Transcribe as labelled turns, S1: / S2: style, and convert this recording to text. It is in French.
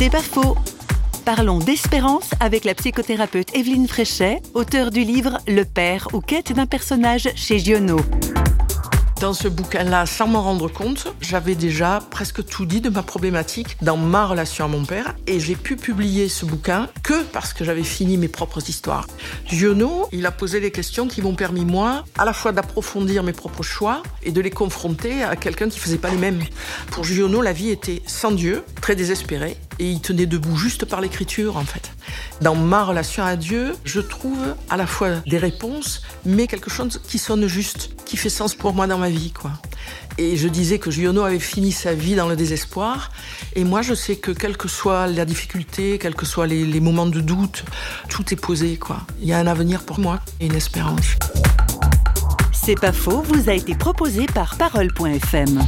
S1: C'est pas faux. Parlons d'espérance avec la psychothérapeute Evelyne Fréchet, auteure du livre Le Père ou quête d'un personnage chez Giono.
S2: Dans ce bouquin-là, sans m'en rendre compte, j'avais déjà presque tout dit de ma problématique dans ma relation à mon père. Et j'ai pu publier ce bouquin que parce que j'avais fini mes propres histoires. Giono, il a posé des questions qui m'ont permis, moi, à la fois d'approfondir mes propres choix et de les confronter à quelqu'un qui faisait pas les mêmes. Pour Giono, la vie était sans Dieu, très désespérée, et il tenait debout juste par l'écriture, en fait. Dans ma relation à Dieu, je trouve à la fois des réponses, mais quelque chose qui sonne juste, qui fait sens pour moi dans ma vie, quoi. Et je disais que Giono avait fini sa vie dans le désespoir. Et moi, je sais que quelle que soit la difficulté, quels que soient les, moments de doute, tout est posé, quoi. Il y a un avenir pour moi et une espérance.
S1: C'est pas faux, vous a été proposé par Parole.fm.